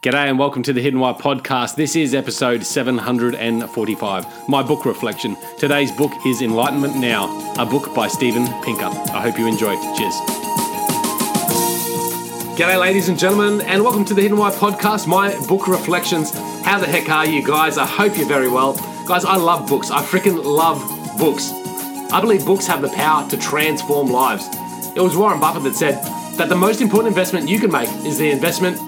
G'day and welcome to the Hidden Why podcast. This is episode 745, my book reflection. Today's book is Enlightenment Now, a book by Steven Pinker. I hope you enjoy. Cheers. G'day, ladies and gentlemen, and welcome to the Hidden Why podcast, my book reflections. How the heck are you guys? I hope you're very well. Guys, I love books. I freaking love books. I believe books have the power to transform lives. It was Warren Buffett that said that the most important investment you can make is the investment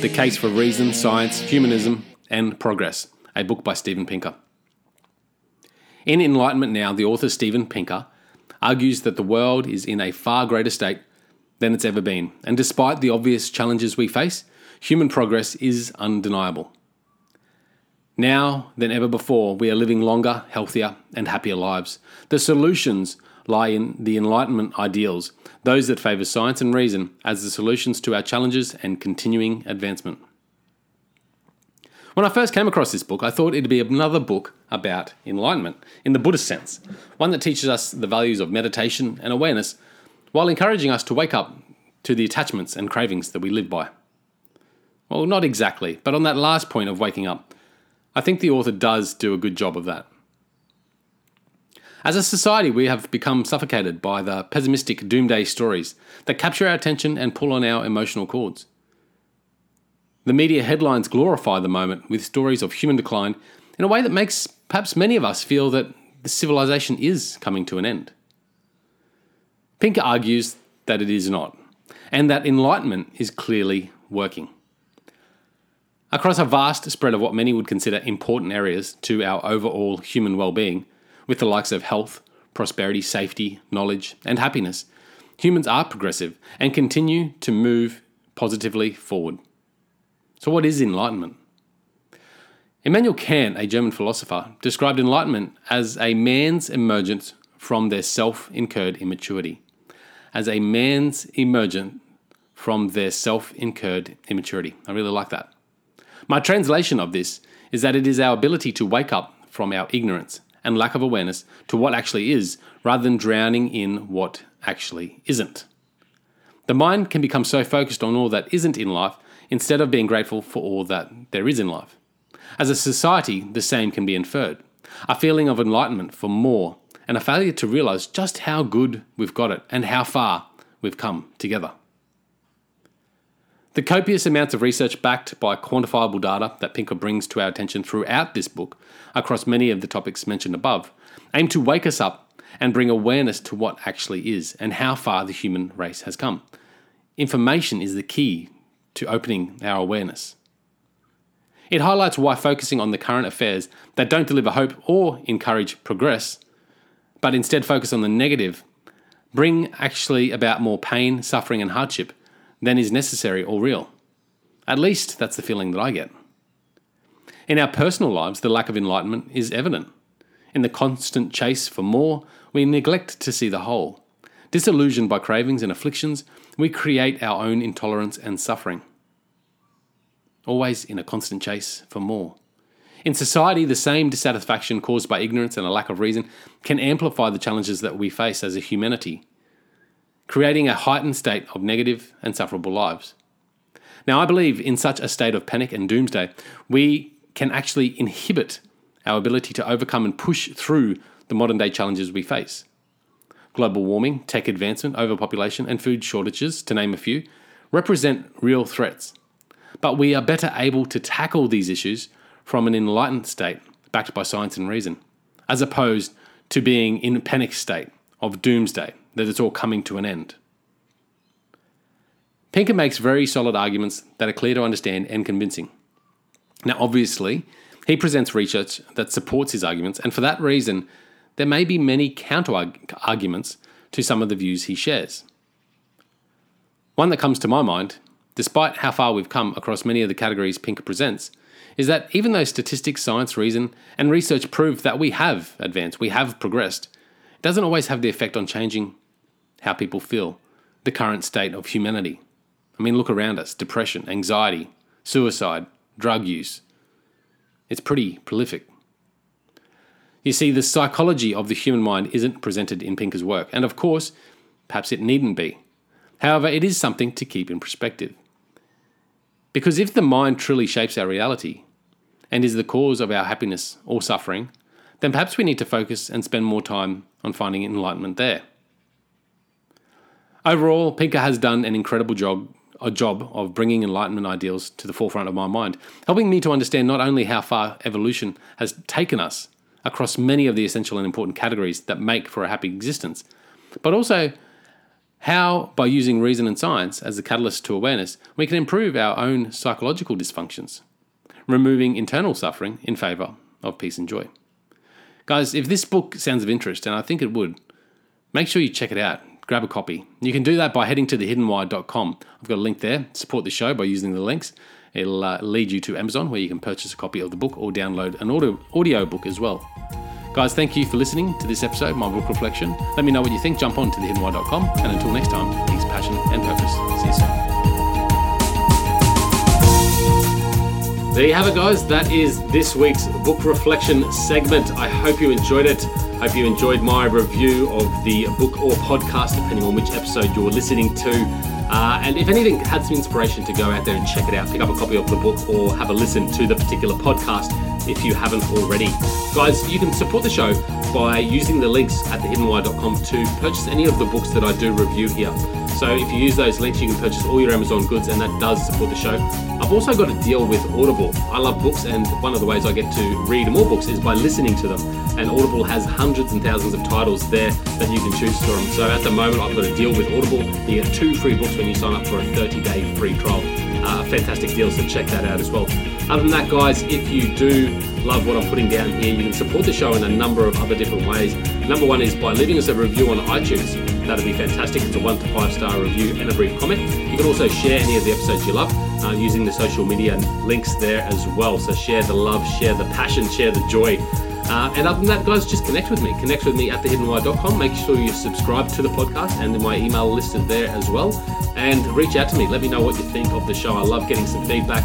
the Case for Reason, Science, Humanism, and Progress, a book by Steven Pinker. In Enlightenment Now, the author Steven Pinker argues that the world is in a far greater state than it's ever been, and despite the obvious challenges we face, human progress is undeniable. Now than ever before, we are living longer, healthier, and happier lives. The solutions lie in the Enlightenment ideals, those that favour science and reason as the solutions to our challenges and continuing advancement. When I first came across this book, I thought it'd be another book about enlightenment in the Buddhist sense, one that teaches us the values of meditation and awareness while encouraging us to wake up to the attachments and cravings that we live by. Well, not exactly, but on that last point of waking up, I think the author does do a good job of that. As a society, we have become suffocated by the pessimistic doomsday stories that capture our attention and pull on our emotional cords. The media headlines glorify the moment with stories of human decline in a way that makes perhaps many of us feel that the civilization is coming to an end. Pinker argues that it is not, and that enlightenment is clearly working. Across a vast spread of what many would consider important areas to our overall human well being, with the likes of health, prosperity, safety, knowledge, and happiness, humans are progressive and continue to move positively forward. So, what is enlightenment? Immanuel Kant, a German philosopher, described enlightenment as a man's emergence from their self incurred immaturity. As a man's emergence from their self incurred immaturity. I really like that. My translation of this is that it is our ability to wake up from our ignorance and lack of awareness to what actually is rather than drowning in what actually isn't. The mind can become so focused on all that isn't in life instead of being grateful for all that there is in life. As a society, the same can be inferred a feeling of enlightenment for more, and a failure to realize just how good we've got it and how far we've come together. The copious amounts of research backed by quantifiable data that Pinker brings to our attention throughout this book, across many of the topics mentioned above, aim to wake us up and bring awareness to what actually is and how far the human race has come. Information is the key to opening our awareness. It highlights why focusing on the current affairs that don't deliver hope or encourage progress, but instead focus on the negative, bring actually about more pain, suffering, and hardship than is necessary or real. At least that's the feeling that I get. In our personal lives, the lack of enlightenment is evident. In the constant chase for more, we neglect to see the whole. Disillusioned by cravings and afflictions, we create our own intolerance and suffering. Always in a constant chase for more. In society, the same dissatisfaction caused by ignorance and a lack of reason can amplify the challenges that we face as a humanity creating a heightened state of negative and sufferable lives. Now, I believe in such a state of panic and doomsday, we can actually inhibit our ability to overcome and push through the modern day challenges we face. Global warming, tech advancement, overpopulation, and food shortages, to name a few, represent real threats. But we are better able to tackle these issues from an enlightened state, backed by science and reason, as opposed to being in a panic state of doomsday, that it's all coming to an end. Pinker makes very solid arguments that are clear to understand and convincing. Now, obviously, he presents research that supports his arguments, and for that reason, there may be many counter arguments to some of the views he shares. One that comes to my mind, despite how far we've come across many of the categories Pinker presents, is that even though statistics, science, reason, and research prove that we have advanced, we have progressed, it doesn't always have the effect on changing how people feel, the current state of humanity. I mean, look around us depression, anxiety, suicide, drug use. It's pretty prolific. You see, the psychology of the human mind isn't presented in Pinker's work, and of course, perhaps it needn't be. However, it is something to keep in perspective. Because if the mind truly shapes our reality and is the cause of our happiness or suffering, then perhaps we need to focus and spend more time on finding enlightenment there. Overall, Pinker has done an incredible job, a job of bringing enlightenment ideals to the forefront of my mind, helping me to understand not only how far evolution has taken us across many of the essential and important categories that make for a happy existence, but also how, by using reason and science as the catalyst to awareness, we can improve our own psychological dysfunctions, removing internal suffering in favour of peace and joy. Guys, if this book sounds of interest, and I think it would, make sure you check it out. Grab a copy. You can do that by heading to thehiddenwhy.com. I've got a link there. Support the show by using the links. It'll uh, lead you to Amazon where you can purchase a copy of the book or download an audio, audio book as well. Guys, thank you for listening to this episode, my book reflection. Let me know what you think. Jump on to thehiddenwhy.com. And until next time, peace, passion, and purpose. See you soon. There you have it, guys. That is this week's book reflection segment. I hope you enjoyed it. Hope you enjoyed my review of the book or podcast, depending on which episode you're listening to. Uh, and if anything had some inspiration to go out there and check it out, pick up a copy of the book or have a listen to the particular podcast if you haven't already. Guys, you can support the show by using the links at thehiddenwhy.com to purchase any of the books that I do review here. So if you use those links, you can purchase all your Amazon goods, and that does support the show. I've also got a deal with Audible. I love books, and one of the ways I get to read more books is by listening to them. And Audible has hundreds and thousands of titles there that you can choose from. So at the moment, I've got a deal with Audible. You get two free books when you sign up for a 30 day free trial. Uh, fantastic deal, so check that out as well. Other than that, guys, if you do love what I'm putting down here, you can support the show in a number of other different ways. Number one is by leaving us a review on iTunes. That'd be fantastic. It's a one to five star review and a brief comment. You can also share any of the episodes you love uh, using the social media links there as well. So share the love, share the passion, share the joy. Uh, and other than that, guys, just connect with me. Connect with me at thehiddenwhy.com. Make sure you subscribe to the podcast and my email listed there as well. And reach out to me. Let me know what you think of the show. I love getting some feedback